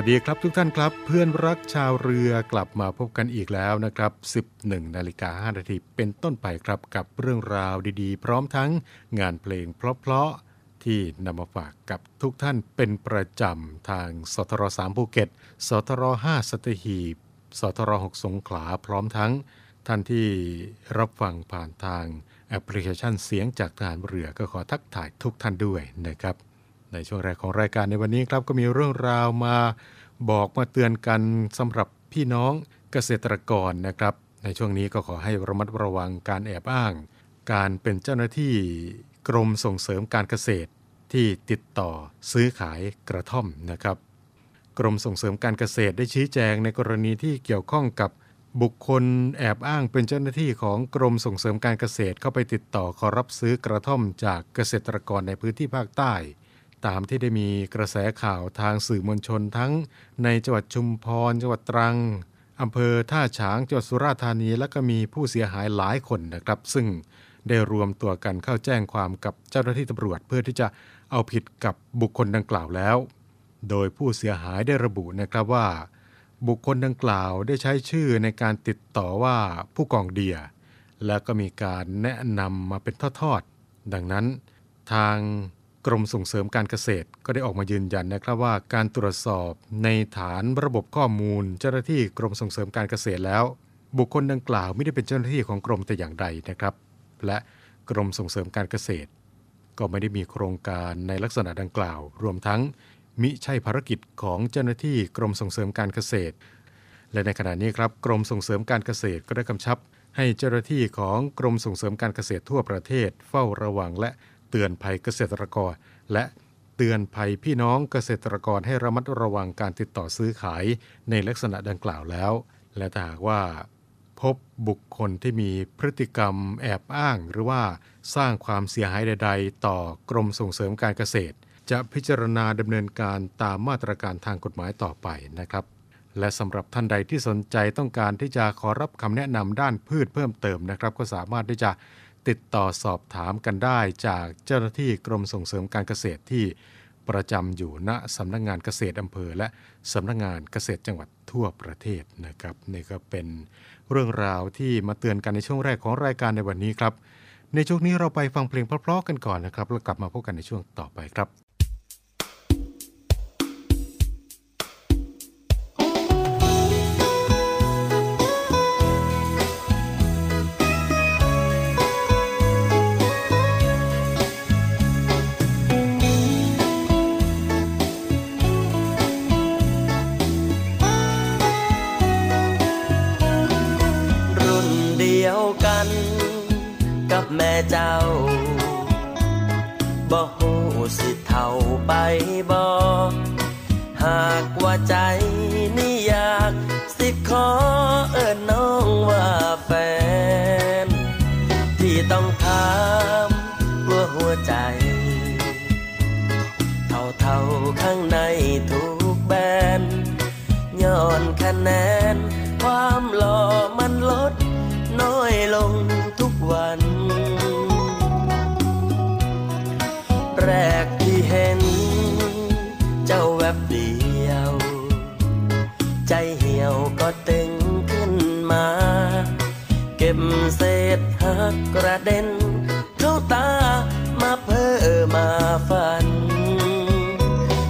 สวัสดีครับทุกท่านครับ เพื่อนรักชาวเรือกลับมาพบกันอีกแล้วนะครับ 11นาฬิกา5นาทีเป็นต้นไปครับกับเรื่องราวดีๆ พร้อมทั้งงานเพลงเพราะๆที่นำมาฝากกับทุกท่านเป็นประจำทางสทร3ภูเก็ตสทร5สตหีบสทร6สงขลาพร้อมทั้งท่านที่รับฟังผ่านทางแอปพลิเคชันเสียงจากทหารเรือก็ขอทักทายทุกท่านด้วยนะครับ ในช่วงแรกของรายการในวันนี้ครับก็มีเรื่องราวมาบอกมาเตือนกันสำหรับพี่น้องเกษตรกรนะครับ ในช่วงนี้ก็ขอให้ระมัดระวังการแอบอ้าง การเป็นเจ้าหน้าที่กรมส่งเสริมการเกษตรที่ติดต่อซื้อขายกระท่อมนะครับ กรมส่งเสริมการเกษตรได้ชี้แจงในกรณีที่เกี่ยวข้องกับบุคคลแอบอ้างเป็นเจ้าหน้าที่ของกรมส่งเสริมการเกษตรเข้าไปติดต่อขอรับซื้อกระท่อมจากเกษตรกรในพื้นที่ภาคใต้ ตามที่ได้มีกระแสข่าวทางสื่อมวลชนทั้งในจังหวัดชุมพร จังหวัดตรังอำเภอท่าฉางจังหวัดสุราษฎร์ธานี และก็มีผู้เสียหายหลายคนนะครับ ซึ่งได้รวมตัวกันเข้าแจ้งความกับเจ้าหน้าที่ตำรวจ เพื่อที่จะเอาผิดกับบุคคลดังกล่าวแล้ว โดยผู้เสียหายได้ระบุนะครับว่า บุคคลดังกล่าวได้ใช้ชื่อในการติดต่อว่าผู้กองเดีย แล้วก็มีการแนะนำมาเป็นทอดๆดังนั้น ทาง กรมส่งเสริมการเกษตรก็ได้ออกมายืนยันนะครับว่าการตรวจสอบในฐานระบบข้อมูล เจ้าหน้าที่กรมส่งเสริมการเกษตรแล้ว บุคคลดังกล่าวไม่ได้เป็นเจ้าหน้าที่ของกรมแต่อย่างใดนะครับ และกรมส่งเสริมการเกษตร ก็ไม่ได้มีโครงการในลักษณะดังกล่าว รวมทั้ง มิใช่ภารกิจของเจ้าหน้าที่กรมส่งเสริมการเกษตร และในขณะนี้ครับกรมส่งเสริมการเกษตรก็ได้กำชับ ให้เจ้าหน้าที่ของกรมส่งเสริมการเกษตรทั่วประเทศเฝ้าระวังและ เตือนภัยเกษตรกร และเตือนภัยพี่น้องเกษตรกรให้ระมัดระวังการติดต่อซื้อขายในลักษณะดังกล่าวแล้ว และถ้าหากว่า พบบุคคลที่มีพฤติกรรมแอบอ้าง หรือว่าสร้างความเสียหายใด ๆ ต่อกรมส่งเสริมการเกษตร จะพิจารณาดำเนินการตามมาตรการทางกฎหมายต่อไปนะครับและสำหรับท่านใดที่สนใจต้องการที่จะขอรับคำแนะนำด้านพืชเพิ่มเติมนะครับ ก็สามารถที่จะ ติดต่อสอบถามกันได้จากเจ้าหน้าที่กรมส่งเสริมการเกษตรที่ประจำอยู่ณสำนักงงานเกษตรอำเภอ และสำนักงงานเกษตรจังหวัดทั่วประเทศนะครับนี่ก็เป็นเรื่องราวที่มาเตือนกันในช่วงแรกของรายการในวันนี้ครับ ในช่วงนี้เราไปฟังเพลงเพราะๆกันก่อนนะครับแล้วกลับมาพบกันในช่วงต่อไปครับัน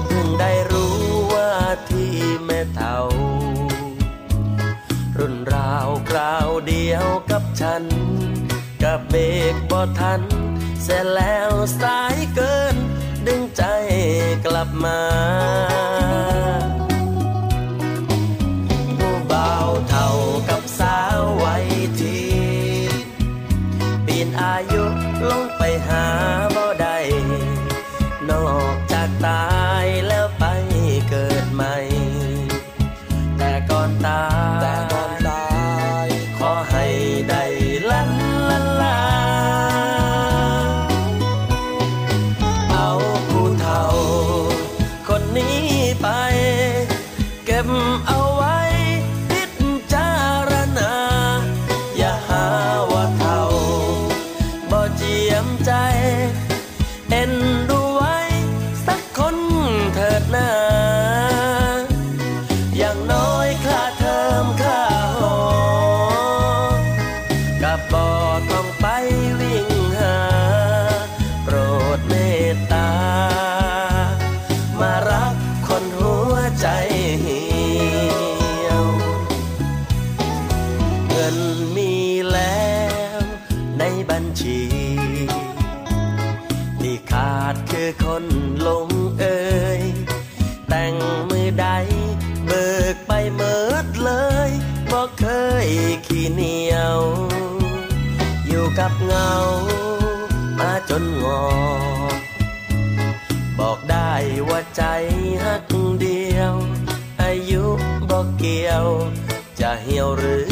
เพิ่งได้รู้ว่าที่แม่เท่า รุ่นราวคราวเดียวกับฉัน กับเบกบ่ทัน เสร็จแล้วสายเกิน ดึงใจกลับมาผู้บ่าวเท่ากับสาวไว้ทีปีนอายุลง ว่าใจฮักเดียว อายุบอกเกี่ยว จะเหี่ยวหรือ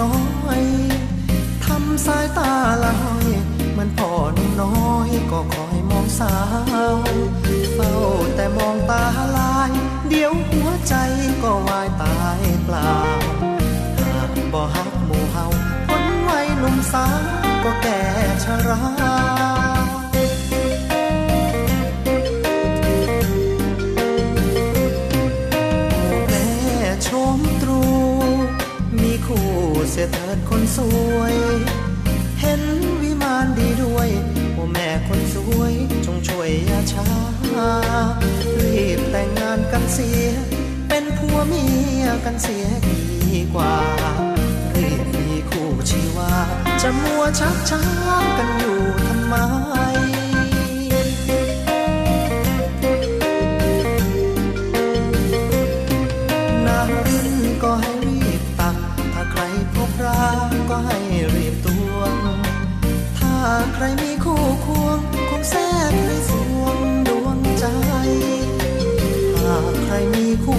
น้อยทำสายตาลอยมันพ่อหนน้อยก็คอยมองสาวเฝ้าแต่มองตาลาย เดี๋ยวหัวใจก็วายตายเปล่าหากบ่ฮักหมู่เฮาคนไว้หนุ่มสาวก็แก่ชรา สียเถิดคนสวย เห็นวิมานดีด้วยโอ้แม่คนสวย จงช่วยอย่าช้า รีบแต่งงานกันเสีย เป็นผัวเมียกันเสียดีกว่า รีบมีคู่ชีวา จะมัวชักช้ากันอยู่ทำไม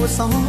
มี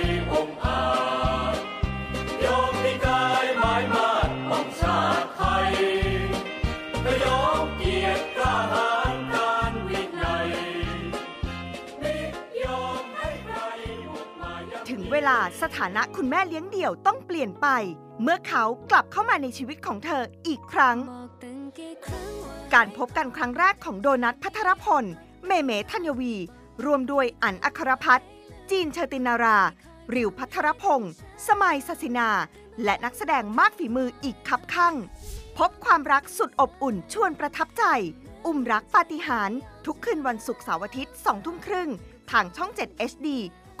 ลาสถานะคุณแม่เลี้ยงเดี่ยวต้องเปลี่ยนไป เมื่อเขากลับเข้ามาในชีวิตของเธออีกครั้ง การพบกันครั้งแรกของโดนัทพัทรพล เมเมธัญวี รวมด้วยอันอัครพัฒน์จีนเชตินารา ริวพัทรพงศ์สมัยศศินา และนักแสดงมากฝีมืออีกคับข้างพบความรักสุดอบอุ่นชวนประทับใจ อุ้มรักปาฏิหาริย์ทุกคืนวันศุกร์เสาร์อาทิตย์2ทุ่มครึ่ง ทางช่อง 7 HD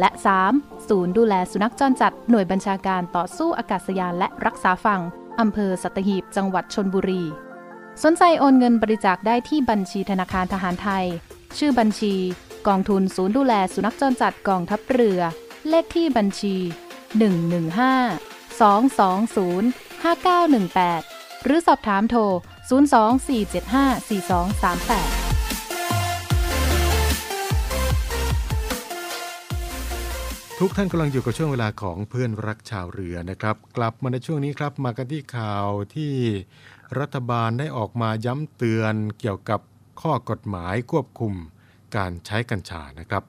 และ 3. ศูนย์ดูแลสุนัขจรจัดหน่วยบัญชาการต่อสู้อากาศยานและรักษาฝั่งอำเภอสัตหีบ จังหวัดชนบุรี สนใจโอนเงินบริจาคได้ที่บัญชีธนาคารทหารไทย ชื่อบัญชี กองทุนศูนย์ดูแลสุนัขจรจัดกองทัพเรือ เลขที่บัญชี 115 220 5918 หรือสอบถามโทร 024754238 ทุกท่านกำลังอยู่กับช่วงเวลาของเพื่อนรักชาวเรือนะครับ กลับมาในช่วงนี้ครับมากันที่ข่าวที่รัฐบาลได้ออกมาย้ำเตือนเกี่ยวกับข้อกฎหมายควบคุมการใช้กัญชานะครับ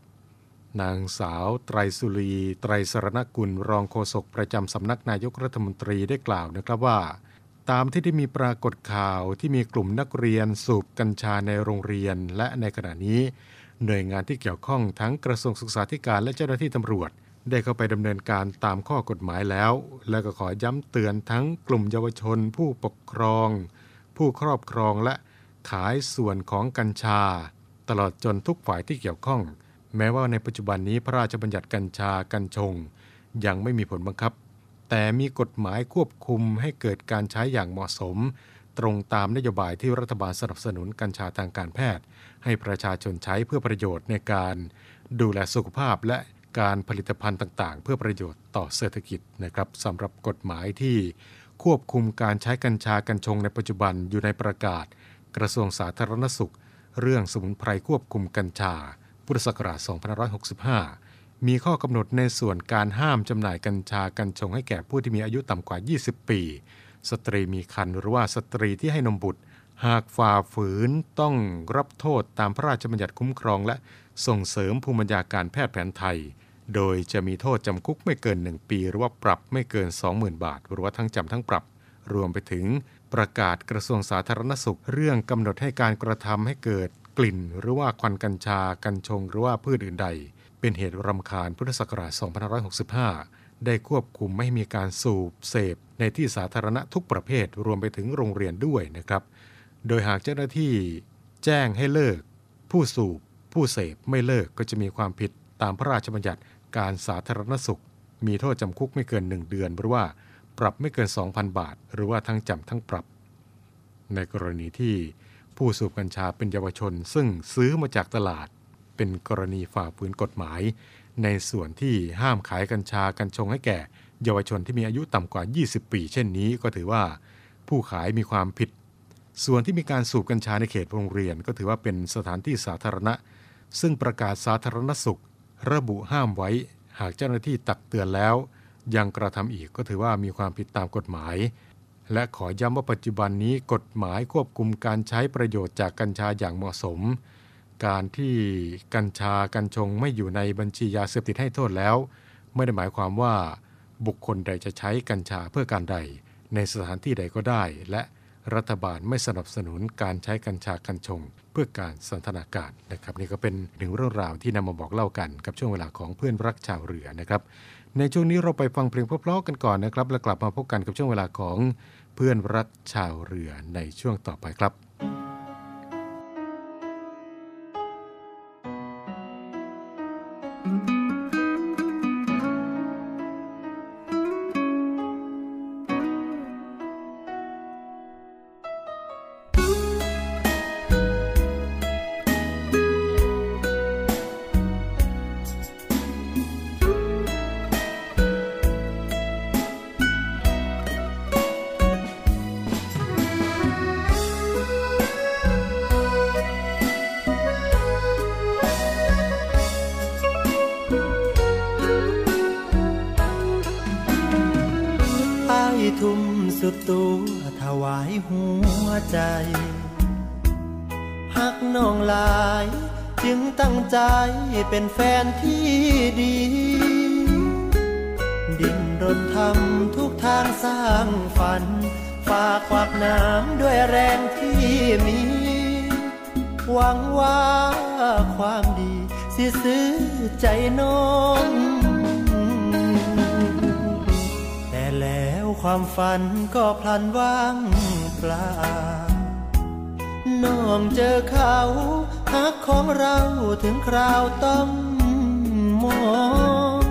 นางสาวไตรสุรี ไตรสรณกุลรองโฆษกประจำสำนักนายกรัฐมนตรีได้กล่าวนะครับว่า ตามที่ได้มีปรากฏข่าวที่มีกลุ่มนักเรียนสูบกัญชาในโรงเรียนและในขณะนี้ หน่วยงานที่เกี่ยวข้องทั้งกระทรวงศึกษาธิการและเจ้าหน้าที่ตำรวจ ได้เข้าไปดำเนินการตามข้อกฎหมายแล้ว และก็ขอย้ำเตือนทั้งกลุ่มเยาวชน ผู้ปกครอง ผู้ครอบครองและขายส่วนของกัญชา ตลอดจนทุกฝ่ายที่เกี่ยวข้อง แม้ว่าในปัจจุบันนี้พระราชบัญญัติกัญชากัญชง ยังไม่มีผลบังคับ แต่มีกฎหมายควบคุมให้เกิดการใช้อย่างเหมาะสม ตรงตามนโยบายที่รัฐบาลสนับสนุนกัญชาทางการแพทย์ ให้ประชาชนใช้เพื่อประโยชน์ในการดูแลสุขภาพและการผลิตภัณฑ์ต่าง ๆ เพื่อประโยชน์ต่อเศรษฐกิจนะครับสำหรับกฎหมายที่ควบคุมการใช้กัญชากัญชงในปัจจุบันอยู่ในประกาศ กระทรวงสาธารณสุข เรื่องสมุนไพรควบคุมกัญชา พุทธศักราช 2565 มีข้อกำหนดในส่วนการห้ามจำหน่ายกัญชากัญชงให้แก่ผู้ที่มีอายุต่ำกว่า 20 ปี สตรีมีครรภ์หรือว่าสตรีที่ให้นมบุตร หากฝ่าฝืนต้องรับโทษตามพระราชบัญญัติคุ้มครองและส่งเสริมภูมิปัญญาการแพทย์แผนไทย โดยจะมีโทษจำคุกไม่เกิน 1 ปี หรือว่าปรับไม่เกิน 20,000 บาท หรือว่าทั้งจำทั้งปรับ รวมไปถึงประกาศกระทรวงสาธารณสุข เรื่องกำหนดให้การกระทำให้เกิดกลิ่น หรือว่าควันกัญชา กัญชง หรือว่าพืชอื่นใด เป็นเหตุรำคาญพุทธศักราช 2565 ได้ควบคุมไม่ให้มีการสูบเสพในที่สาธารณะทุกประเภท รวมไปถึงโรงเรียนด้วยนะครับ โดยหากเจ้าหน้าที่แจ้งให้เลิก ผู้สูบ ผู้เสพไม่เลิกก็จะมีความผิดตามพระราชบัญญัติการสาธารณสุข มีโทษจำคุกไม่เกิน 1 เดือน หรือว่าปรับไม่เกิน 2,000 บาท หรือว่าทั้งจำทั้งปรับ ในกรณีที่ผู้สูบกัญชาเป็นเยาวชน ซึ่งซื้อมาจากตลาด เป็นกรณีฝ่าฝืนกฎหมาย ในส่วนที่ห้ามขายกัญชากัญชงให้แก่ เยาวชนที่มีอายุต่ำกว่า 20 ปี เช่นนี้ก็ถือว่า ผู้ขายมีความผิด ส่วนที่มีการสูบกัญชาในเขตโรงเรียน ก็ถือว่าเป็นสถานที่สาธารณะ ซึ่งประกาศสาธารณสุข ระบุห้ามไว้ หากเจ้าหน้าที่ตักเตือนแล้ว ยังกระทำอีกก็ถือว่ามีความผิดตามกฎหมาย และขอย้ำว่าปัจจุบันนี้กฎหมายควบคุมการใช้ประโยชน์จากกัญชาอย่างเหมาะสม การที่กัญชากัญชงไม่อยู่ในบัญชียาเสพติดให้โทษแล้ว ไม่ได้หมายความว่า บุคคลใดจะใช้กัญชาเพื่อการใด ในสถานที่ใดก็ได้และ รัฐบาลไม่สนับสนุนการใช้กัญชากัญชง เพื่อการสันทนาการนะครับ นี่ก็เป็นหนึ่งเรื่องราวที่นำมาบอกเล่ากันกับช่วงเวลาของเพื่อนรักชาวเรือนะครับ ในช่วงนี้เราไปฟังเพลงเพลาะๆกันก่อนนะครับ แล้วกลับมาพบกันกับช่วงเวลาของเพื่อนรักชาวเรือในช่วงต่อไปครับ「 เป็นแฟนที่ดี ดินรนทำทุกทางสร้างฝันฝากควักน้ำด้วยแรงที่มี หวังว่าความดีสิซื้อใจน้องแต่แล้วความฝันก็พลันว่างเปล่าน้องเจอเขา ฮักของเราถึงคราวต้องมอง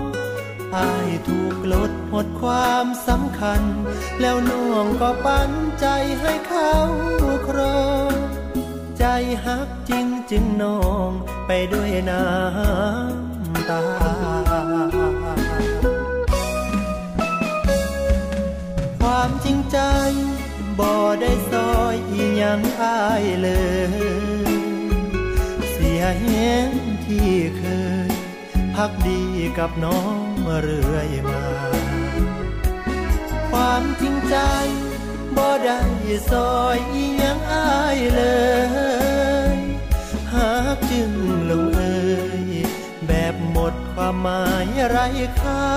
อายถูกลดหมดความสำคัญ แล้วน้องก็ปันใจให้เขาครองใจฮักจริงจึงนองไปด้วยน้ำตาความจริงใจบ่ได้ซอยอีหยังอายเลย ยเห็นที่เคย พักดีกับน้องเรื่อยมา ความจริงใจบ่ได้ซอยอยังอายเลย หากจึงลงเอยแบบหมดความหมายไรค่า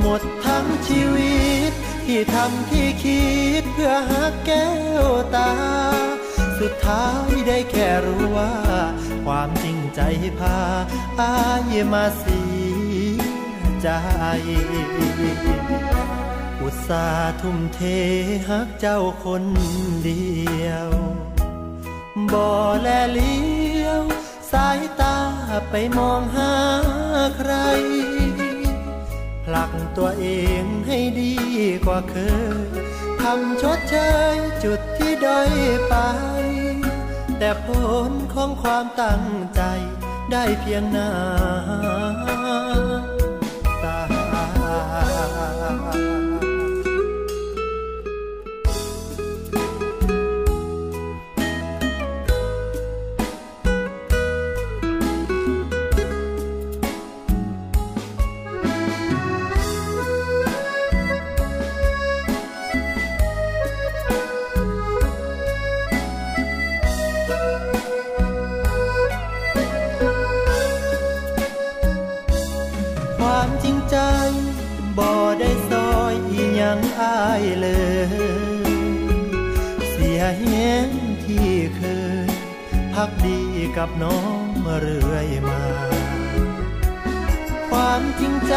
หมดทั้งชีวิต ที่ทำที่คิดเพื่อหาแก้วตา สุดท้ายได้แค่รู้ว่า ความจริงใจพาอายมาเสียใจอุตสาห์ทุ่มเทหักเจ้าคนเดียว บ่แลเลี้ยว สายตาไปมองหาใคร ผลักตัวเองให้ดีกว่าเคยทำชด เชยจุดที่ด้อยไป แต่ผลของความตั้งใจได้เพียงนา เลย เสียเห็นที่เคยพักดีกับน้องเรื่อยมา ความจริงใจ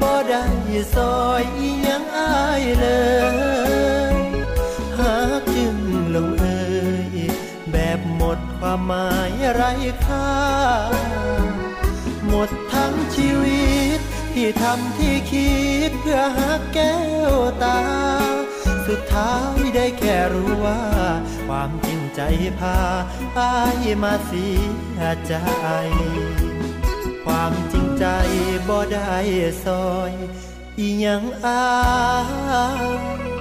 บ่ได้ซอยอียังอายเลยหากจึงลงเอยแบบหมดความหมายไรค่าหมดทั้งชีวิต ที่ทำที่คิดเพื่อหาแก้วตา สุดท้ายได้แค่รู้ว่า ความจริงใจพาอายมาเสียใจ ความจริงใจบ่ได้ซอย อีหยังอายเลย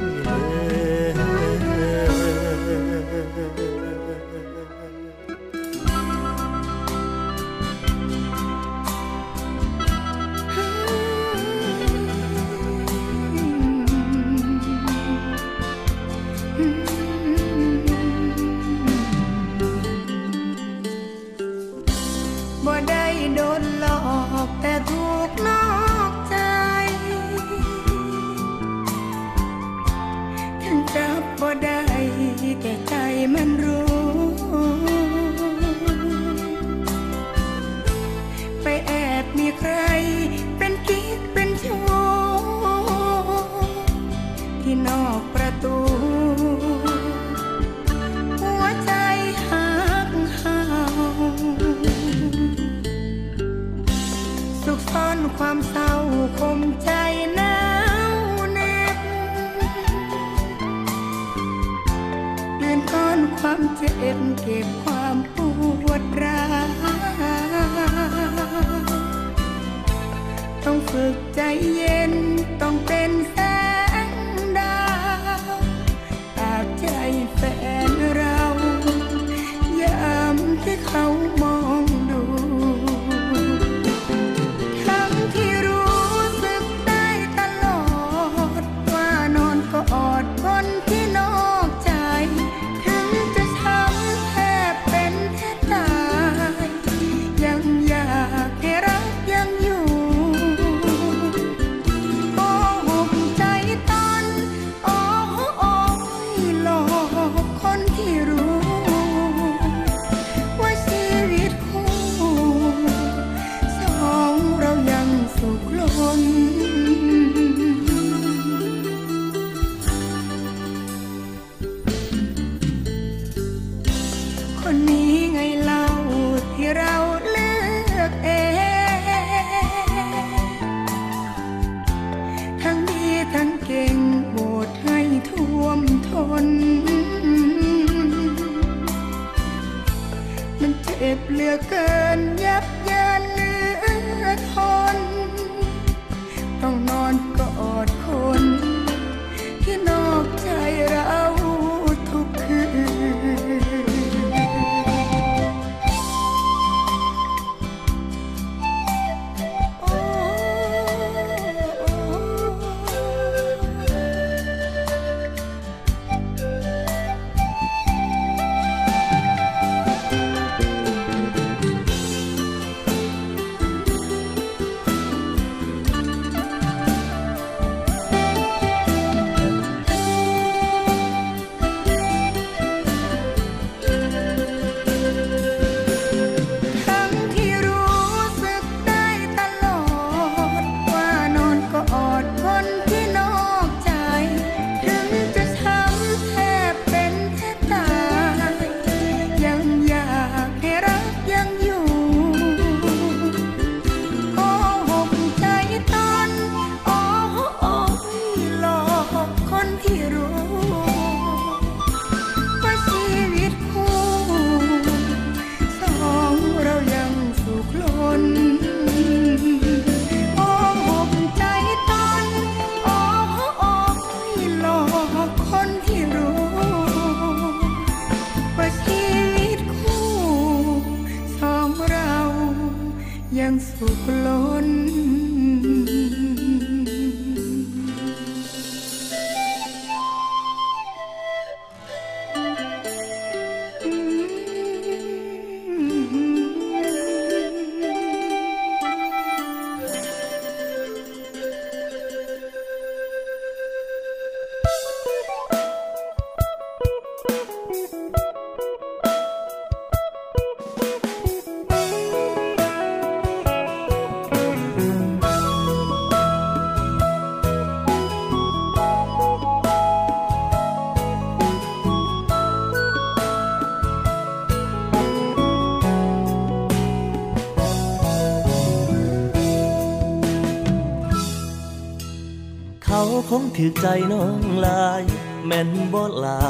ถือใจน้องลายแม่นบ่ลา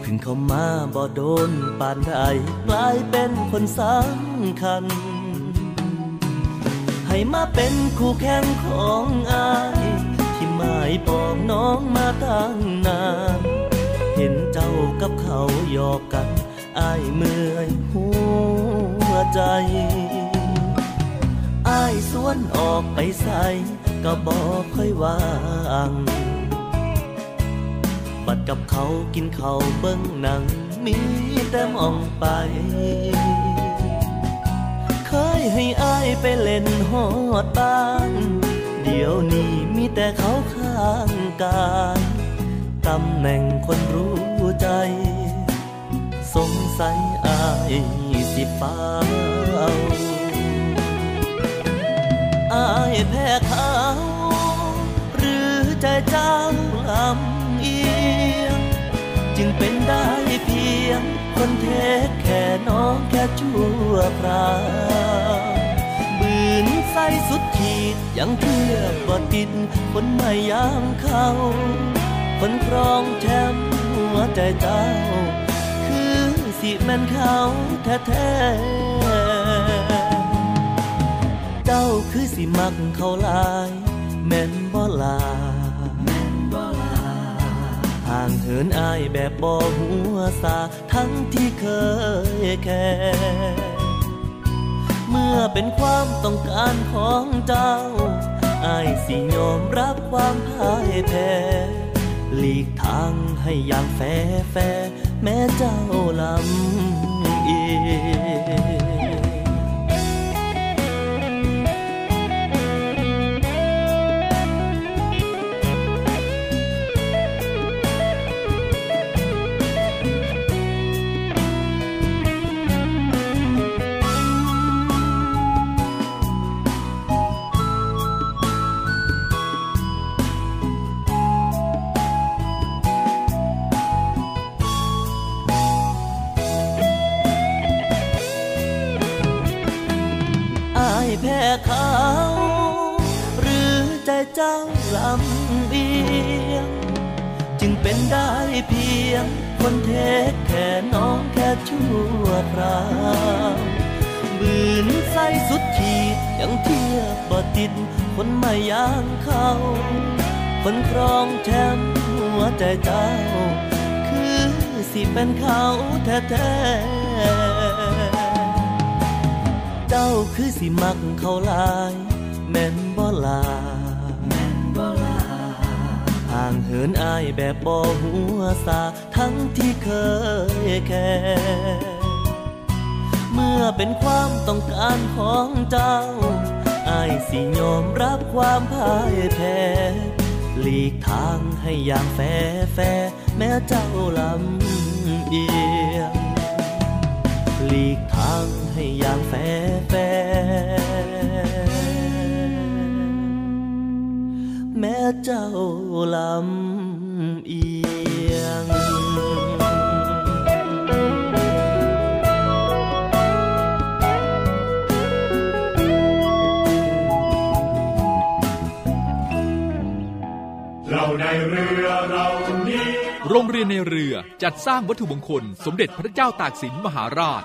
เพึ่งเข้ามาบ่โดนปานใดกลายเป็นคนสำคัญ ให้มาเป็นคู่แข่งของอายที่หมายปองน้องมาตั้งนานเห็นเจ้ากับเขาหยอกกันอายเมื่อยหัวใจอายสวนออกไปใส่ ก็บอกค่อยวางบัดกับเขากินเขาเบิ้งหนัง มีแต่มองไป เคยให้อายไปเล่นหอดบ้าน เดี๋ยวนี้มีแต่เขาข้างกายตำแหน่งคนรู้ใจ สงสัยอายสิฟ้าอายแพ้เขา ใจเจ้าลำเอียง จึงเป็นได้เพียง คนเทคแค่น้องแค่ชั่วคราวบืนใสสุดขีดยังเทือกบ่ติดคนไม่ยามเขาคนครองแชมป์หัวใจเจ้า คือสิแม่นเขาแท้ๆเจ้าคือสิมักเขาลาย แม่นบ่ลาางเหินอายแบบบ่หัวสาทั้งที่เคยแค่ เมื่อเป็นความต้องการของเจ้า อายสิยอมรับความพ่ายแพ้หลีกทางให้อย่างแฟแฟแม้เจ้าลำเอีย เขา หรือใจเจ้าลำเอียง จึงเป็นได้เพียง คนเทคแค่น้องแค่ชั่วคราวบืนใส่สุดขีดยังเทียบบ่ติด คนไม่ยางเขาคนครองแชมป์หัวใจเจ้า คือสิเป็นเขาแท้ๆ เจ้าคือสิมักเขาหลายแม่นบ่ลาห่างเหินอายแบบบ่หัวสาทั้งที่เคยแค่เมื่อเป็นความต้องการของเจ้าอายสิยอมรับความพ่ายแพ้หลีกทางให้อย่างแฟแฟแม้เจ้าลำเอียงหลีกทาง ให้อย่างแฟแฟแม้เจ้าลำเอียงเราในเรือเรานี้โรงเรียนในเรือจัดสร้างวัตถุมงคล สมเด็จพระเจ้าตากสินมหาราช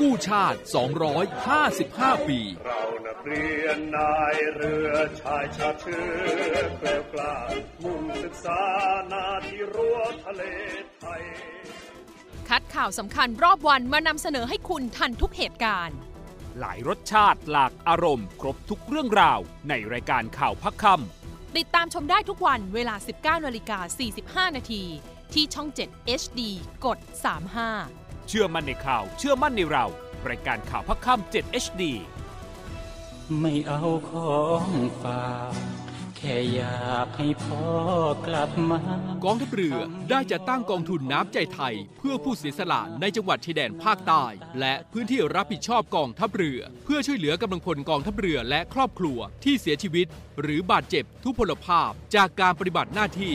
กู้ชาติ 255 ปี เรานักเรียนนายเรือชายชาติเชื้อเกลียวกล้ามุ่งศึกษานาที่รั้วทะเลไทย คัดข่าวสำคัญรอบวันมานำเสนอให้คุณทันทุกเหตุการณ์ หลายรสชาติหลากอารมณ์ ครบทุกเรื่องราว ในรายการข่าวพักคติดตามชมได้ทุกวันเวลา 19นาฬิกา45 นาทีที่ช่อง 7 HD กด 35ำ เชื่อมั่นในข่าว เชื่อมั่นในเรา รายการข่าวพักค่ำ7 HD ไม่เอาของฝากแค่อยากให้พ่อกลับมากองทัพเรือได้จัดตั้งกองทุนน้ำใจไทย เพื่อผู้เสียสละในจังหวัดชายแดนภาคใต้และพื้นที่รับผิดชอบกองทัพเรือ เพื่อช่วยเหลือกำลังพลกองทัพเรือและครอบครัวที่เสียชีวิต หรือบาดเจ็บทุพพลภาพจากการปฏิบัติหน้าที่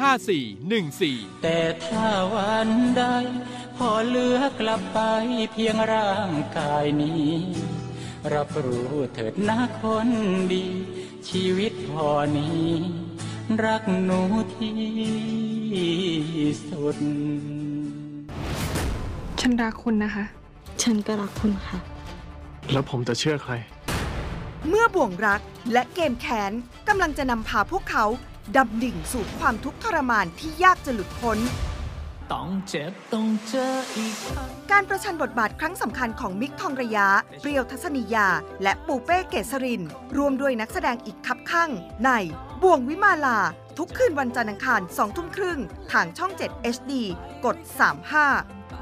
5414 แต่ถ้าวันใดพอเหลือกลับไปเพียงร่างกายนี้ รับรู้เถิดนะคนดี ชีวิตพอนี้ รักหนูที่สุด ฉันรักคุณนะคะ ฉันก็รักคุณค่ะ แล้วผมจะเชื่อใคร เมื่อบ่วงรักและเกมแค้นกำลังจะนำพาพวกเขา ดำดิ่งสู่ความทุกข์ทรมานที่ยากจะหลุดพ้น ต้องเจ็บต้องเจออีกครั้งการประชันบทบาทครั้งสำคัญของมิกทองระยะ เปรียวทัศนียา และปูเป้เกษริน รวมด้วยนักแสดงอีกคับข้างในบ่วงวิมาลา ทุกคืนวันจันทร์อังคาร2ทุ่มครึ่ง ทางช่อง 7 HD กด 35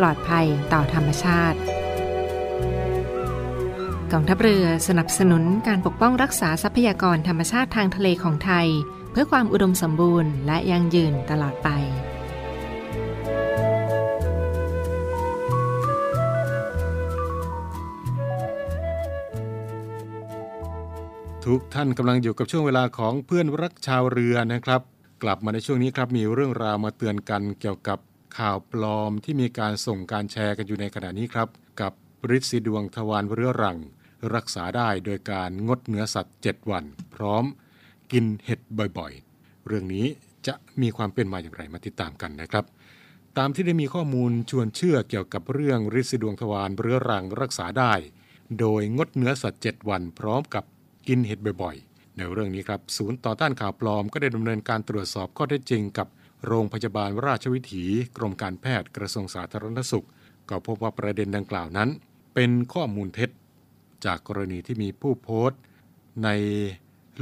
ปลอดภัยต่อธรรมชาติ กองทัพเรือสนับสนุนการปกป้องรักษาทรัพยากรธรรมชาติทางทะเลของไทย เพื่อความอุดมสมบูรณ์และยั่งยืนตลอดไปทุกท่านกำลังอยู่กับช่วงเวลาของเพื่อนรักชาวเรือนะครับ กลับมาในช่วงนี้ครับมีเรื่องราวมาเตือนกันเกี่ยวกับ ข่าวปลอมที่มีการส่งการแชร์กันอยู่ในขณะนี้ครับ กับฤทธิ์สีดวงทวารเรื้อรัง รักษาได้โดยการงดเนื้อสัตว์ 7 วัน พร้อมกินเห็ดบ่อยๆ เรื่องนี้จะมีความเป็นมาอย่างไรมาติดตามกันนะครับ ตามที่ได้มีข้อมูลชวนเชื่อเกี่ยวกับเรื่องฤทธิ์สีดวงทวารเรื้อรังรักษาได้ โดยงดเนื้อสัตว์ 7 วัน พร้อมกับกินเห็ดบ่อยๆในเรื่องนี้ครับศูนย์ต่อต้านข่าวปลอมก็ได้ดำเนินการตรวจสอบข้อเท็จจริงกับ โรงพยาบาลราชวิถีกรมการแพทย์กระทรวงสาธารณสุข ก็พบว่าประเด็นดังกล่าวนั้น เป็นข้อมูลเท็จ จากกรณีที่มีผู้โพสต์ ใน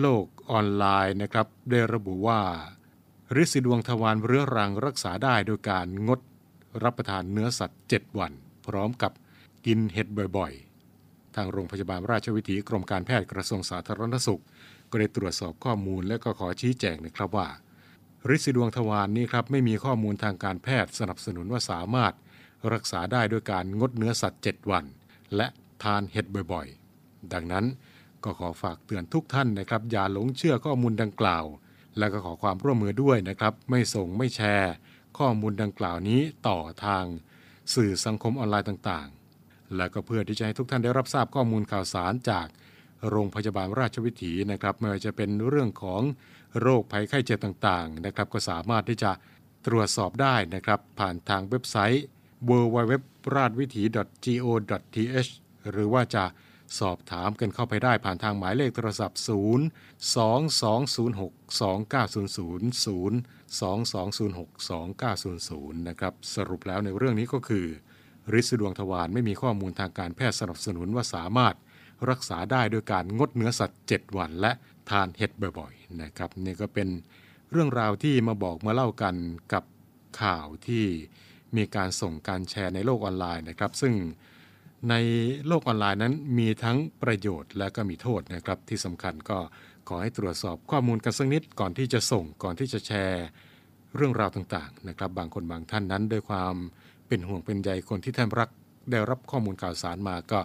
โลกออนไลน์นะครับ ได้ระบุว่าฤทธิ์ดวงทวารเรื้อรังรักษาได้โดยการงดรับประทานเนื้อสัตว์ 7 วัน พร้อมกับกินเห็ดบ่อยๆ ทางโรงพยาบาลราชวิถีกรมการแพทย์กระทรวงสาธารณสุข ก็ได้ตรวจสอบข้อมูลและก็ขอชี้แจงนะครับว่า ฤทธิ์ดวงทวารนนี้ครับไม่มีข้อมูลทางการแพทย์สนับสนุนว่าสามารถรักษาได้ด้วยการงดเนื้อสัตว์ 7 วัน และทานเห็ดบ่อยๆ ดังนั้นก็ขอฝากเตือนทุกท่านนะครับ อย่าหลงเชื่อข้อมูลดังกล่าว และก็ขอความร่วมมือด้วยนะครับ ไม่ส่งไม่แชร์ ข้อมูลดังกล่าวนี้ต่อทาง สื่อสังคมออนไลน์ต่างๆ และก็เพื่อที่จะให้ทุกท่านได้รับทราบข้อมูลข่าวสารจากโรงพยาบาลราชวิถีนะครับไม่ว่าจะเป็นเรื่องของ โรคภัยไข้เจ็บต่างๆนะครับก็สามารถที่จะตรวจสอบได้นะครับผ่านทางเว็บไซต์ w w w r a d w i t h i go th หรือว่าจะสอบถามกันเข้าไปได้ผ่านทางหมายเลขโทรศัพท์ 0 2206 2900 0 2206 2900 นะครับ สรุปแล้วในเรื่องนี้ก็คือฤทธิ์ดวงทวารไม่มีข้อมูลทางการแพทย์สนับสนุนว่าสามารถรักษาได้ด้วยการงดเนื้อสัตว์ 7 วัน และ ทานเห็ดบ่อยๆนะครับนี่ก็เป็นเรื่องราวที่มาบอกมาเล่ากันกับข่าวที่มีการส่งการแชร์ในโลกออนไลน์นะครับ ซึ่งในโลกออนไลน์นั้นมีทั้งประโยชน์และก็มีโทษนะครับ ที่สำคัญก็ขอให้ตรวจสอบข้อมูลกันสักนิดก่อนที่จะส่งก่อนที่จะแชร์เรื่องราวต่างๆนะครับ บางคนบางท่านนั้นด้วยความเป็นห่วงเป็นใยคนที่ท่านรักได้รับข้อมูลข่าวสารมาก็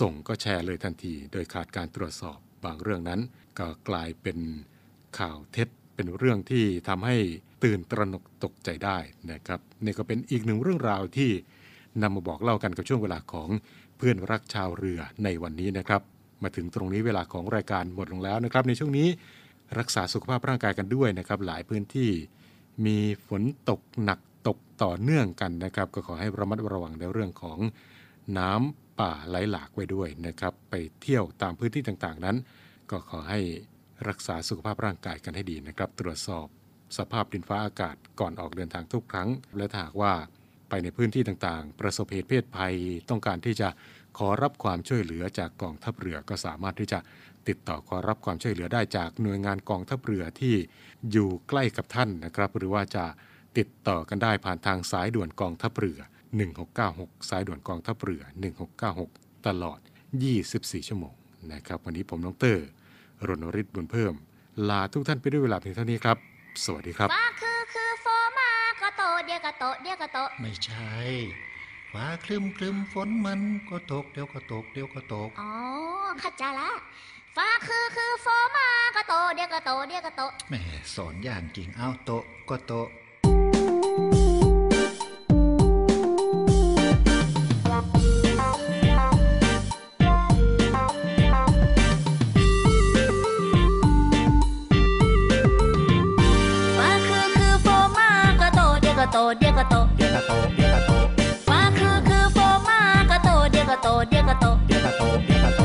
ส่งก็แชร์เลยทันที โดยขาดการตรวจสอบ บางเรื่องนั้น ก็กลายเป็นข่าวเท็จเป็นเรื่องที่ทำให้ตื่นตระหนกตกใจได้นะครับนี่ก็เป็นอีกหนึ่งเรื่องราวที่นำมาบอกเล่ากันกับช่วงเวลาของเพื่อนรักชาวเรือในวันนี้นะครับ มาถึงตรงนี้เวลาของรายการหมดลงแล้วนะครับ ในช่วงนี้รักษาสุขภาพร่างกายกันด้วยนะครับ หลายพื้นที่มีฝนตกหนักตกต่อเนื่องกันนะครับ ก็ขอให้ระมัดระวังในเรื่องของน้ำ ป่าไหลหลากไว้ด้วยนะครับ ไปเที่ยวตามพื้นที่ต่างๆนั้น ก็ขอให้รักษาสุขภาพร่างกายกันให้ดีนะครับ ตรวจสอบสภาพดินฟ้าอากาศก่อนออกเดินทางทุกครั้ง และถ้าหากว่าไปในพื้นที่ต่างๆ ประสบเหตุเพศภัยต้องการที่จะขอรับความช่วยเหลือจากกองทัพเรือก็สามารถที่จะติดต่อขอรับความช่วยเหลือได้จากหน่วยงานกองทัพเรือที่อยู่ใกล้กับท่านนะครับ หรือว่าจะติดต่อกันได้ผ่านทางสายด่วนกองทัพเรือ 1696 สายด่วนกองทัพเรือ 1696 ตลอด 24 ชั่วโมงนะครับ วันนี้ผมน้องเตอร์รณริศบุญเพิ่ม ลาทุกท่านไปด้วยเวลาเพียงเท่านี้ครับ สวัสดีครับฟ้าคือคือโฟมาก็โตเดียวก็โตเดียวก็โต ไม่ใช่ฟ้าคลึมคลึมฝนมันก็ตกเดี๋ยวก็ตกเดี๋ยวก็ตก อ๋อเข้าใจละฟ้าคือคือโฟมาก็โตเดียวก็โตเดียวก็โต แหม่สอนอย่างจริง เอาโตะก็โตะ เดียวก็โตเดียวก็โตเดี๋ยวก็โตเดี๋ยวก็โตฟ้าคือคือโฟมาก็โตเดียวก็โตเดียวก็โตเดี๋ยวก็โตเดี๋ยวก็โต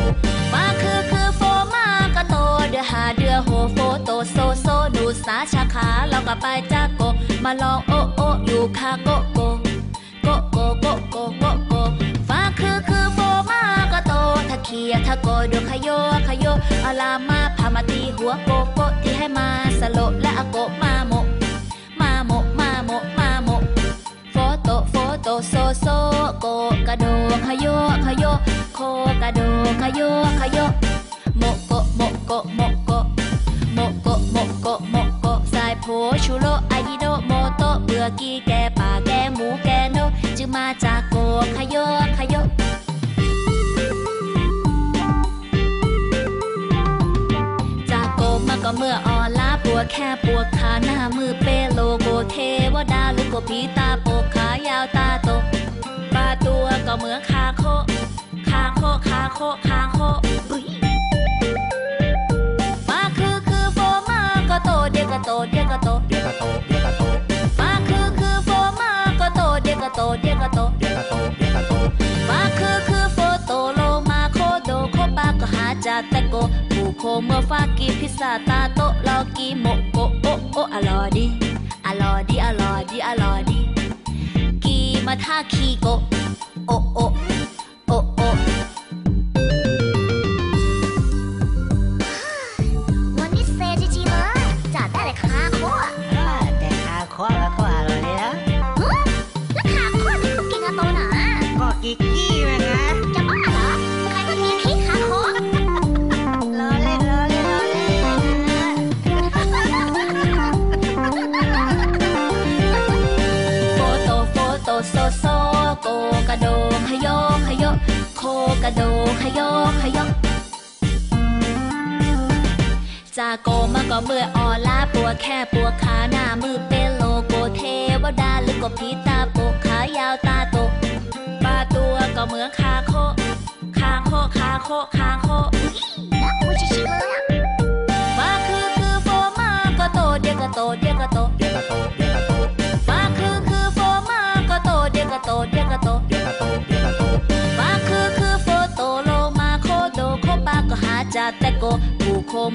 ฟ้าคือคือโฟมาก็โตเดือหาเดือโหโฟโตโซโซดูสาชาขาเราก็ไปจากโกมาลองโอโออยู่คาโกโกโกโกโกโกโกโกฟ้าคือคือโฟมาก็โตถ้าเคียถ้าโกดูขยโยขยโยเอาลามาพามาตีหัวโกโกที่ให้มาสโลและอโกมาโมมา กระโดขยโยขยโยโมโกโมโกโมโกโมโกโมโกโมโกสายโพชูโรอายิโนโมโตเบื่อกีแกป่าแกหมูแกโนจึงมาจากโกขยโยขยโยจากโกมาก็เมื่อออนลาปวดแค่ปวดขาหน้ามือเปโลโกเทวดาหรือโกผีตาโปขายาวตาโตปลาตัวก็เหมือนคาโคคา โคคาโคคาโคมาคือคือโฟมาก็โตเดียก็โตเดียก็โตเดียก็โตเดียก็โตมาคือคือโฟมาก็โตเดียก็โตเดียก็โตเดียก็โตเดียก็โตมาคือคือโฟโตโลมาโคโดโคปาก็หาจาแต่โกผู้โคเมื่อฟากีพิซซ่าตาโตลอกีโมโกโอโออลอดีอลอดีอลอดีอลอดีกีมาท่าคีโก ฮโยฮโยโคกระโดฮโยฮโยจากโกมาก็เมื่ออลาปัวแค่ปัวขาหน้ามือเป็นโลโกเทวดาหรือก็พีตาโปขายาว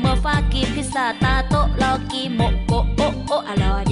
เมื่อฟากีพิซซาตาโตลอกีโมโกโอโออร่อย